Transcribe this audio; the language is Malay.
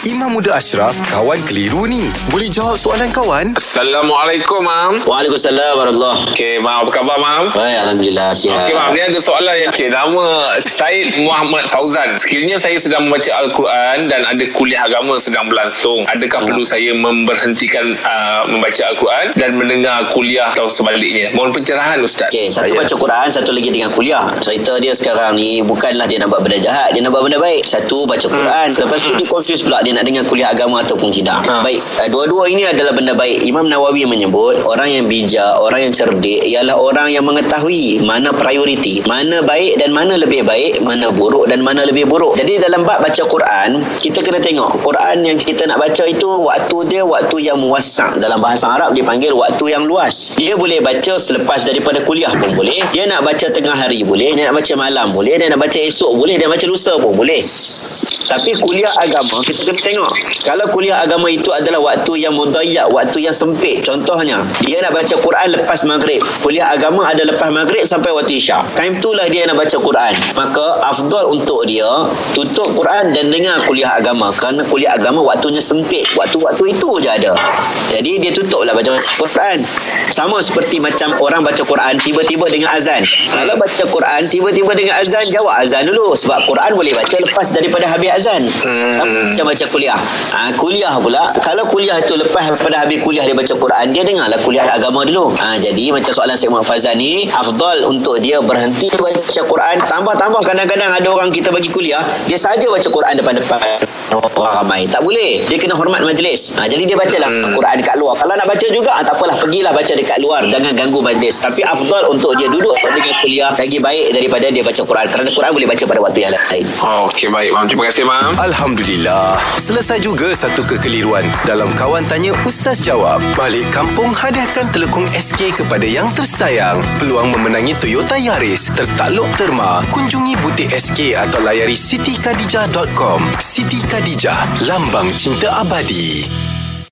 Imam Muda Ashraf, kawan keliru ni. Boleh jawab soalan kawan? Assalamualaikum, Mam. Waalaikumsalam warahmatullahi Okey, Mam. Apa khabar, Mam? Baik, Alhamdulillah sihat. Okey, Mam. Ni ada soalan yang... Okey, nama Said Muhammad Fauzan. Sekiranya saya sedang membaca Al-Quran dan ada kuliah agama sedang berlangsung, adakah perlu saya memberhentikan uh, membaca Al-Quran dan mendengar kuliah atau sebaliknya? Mohon pencerahan, Ustaz. Okey, satu Saya- baca Quran, satu lagi dengan kuliah. Cerita dia sekarang ni bukanlah dia nak buat benda jahat, dia nak buat benda baik. Satu baca Quran, lepas tu dia confuse pula dia nak dengar kuliah agama ataupun tidak. Ha. Baik, uh, dua-dua ini adalah benda baik. Imam Nawawi menyebut orang yang bijak, orang yang cerdik ialah orang yang mengetahui mana prioriti, mana baik dan mana lebih baik, mana buruk dan mana lebih buruk. Jadi dalam bab baca Quran, kita kena tengok Quran yang kita nak baca itu waktu dia waktu yang muwassak. Dalam bahasa Arab dipanggil waktu yang luas. Dia boleh baca selepas daripada kuliah pun boleh. Dia nak baca tengah hari boleh, dia nak baca malam boleh, dia nak baca esok boleh, dia nak baca lusa pun boleh. Tapi kuliah agama kita kena tengok. Kalau kuliah agama itu adalah waktu yang mudayyak, waktu yang sempit. Contohnya, dia nak baca Quran lepas maghrib. Kuliah agama ada lepas maghrib sampai waktu isyak. Time itulah dia nak baca Quran. Maka afdal untuk dia tutup Quran dan dengar kuliah agama. Kerana kuliah agama waktunya sempit. Waktu-waktu itu je ada. Jadi dia tutuplah baca Quran. Sama seperti macam orang baca Quran tiba-tiba dengan azan. Kalau baca Quran tiba-tiba dengan azan, jawab azan dulu. Sebab Quran boleh baca lepas daripada habis azan. Hmm. Sama macam baca kuliah. Ha, kuliah pula, kalau kuliah tu lepas pada habis kuliah dia baca Quran, dia dengarlah kuliah agama dulu. Ha, jadi macam soalan Syed Muhammad Fazal ni, afdal untuk dia berhenti baca Quran. Tambah-tambah kadang-kadang ada orang kita bagi kuliah, dia saja baca Quran depan-depan orang ramai. Tak boleh. Dia kena hormat majlis. Ha, jadi dia bacalah Hmm. Quran dekat luar. Kalau nak baca juga, ha, tak apalah. Pergilah baca dekat luar. Jangan ganggu majlis. Tapi afdal untuk dia duduk dengan kuliah lagi baik daripada dia baca Quran. Kerana Quran boleh baca pada waktu yang lain. Oh, Okey, baik, Mam. Terima kasih, Mam. Alhamdulillah. Selesai juga satu kekeliruan dalam Kawan Tanya Ustaz Jawab. Balik kampung hadiahkan telekong SK kepada yang tersayang. Peluang memenangi Toyota Yaris tertakluk terma. Kunjungi butik SK atau layari sitikadijah.com. Siti Khadijah, lambang cinta abadi.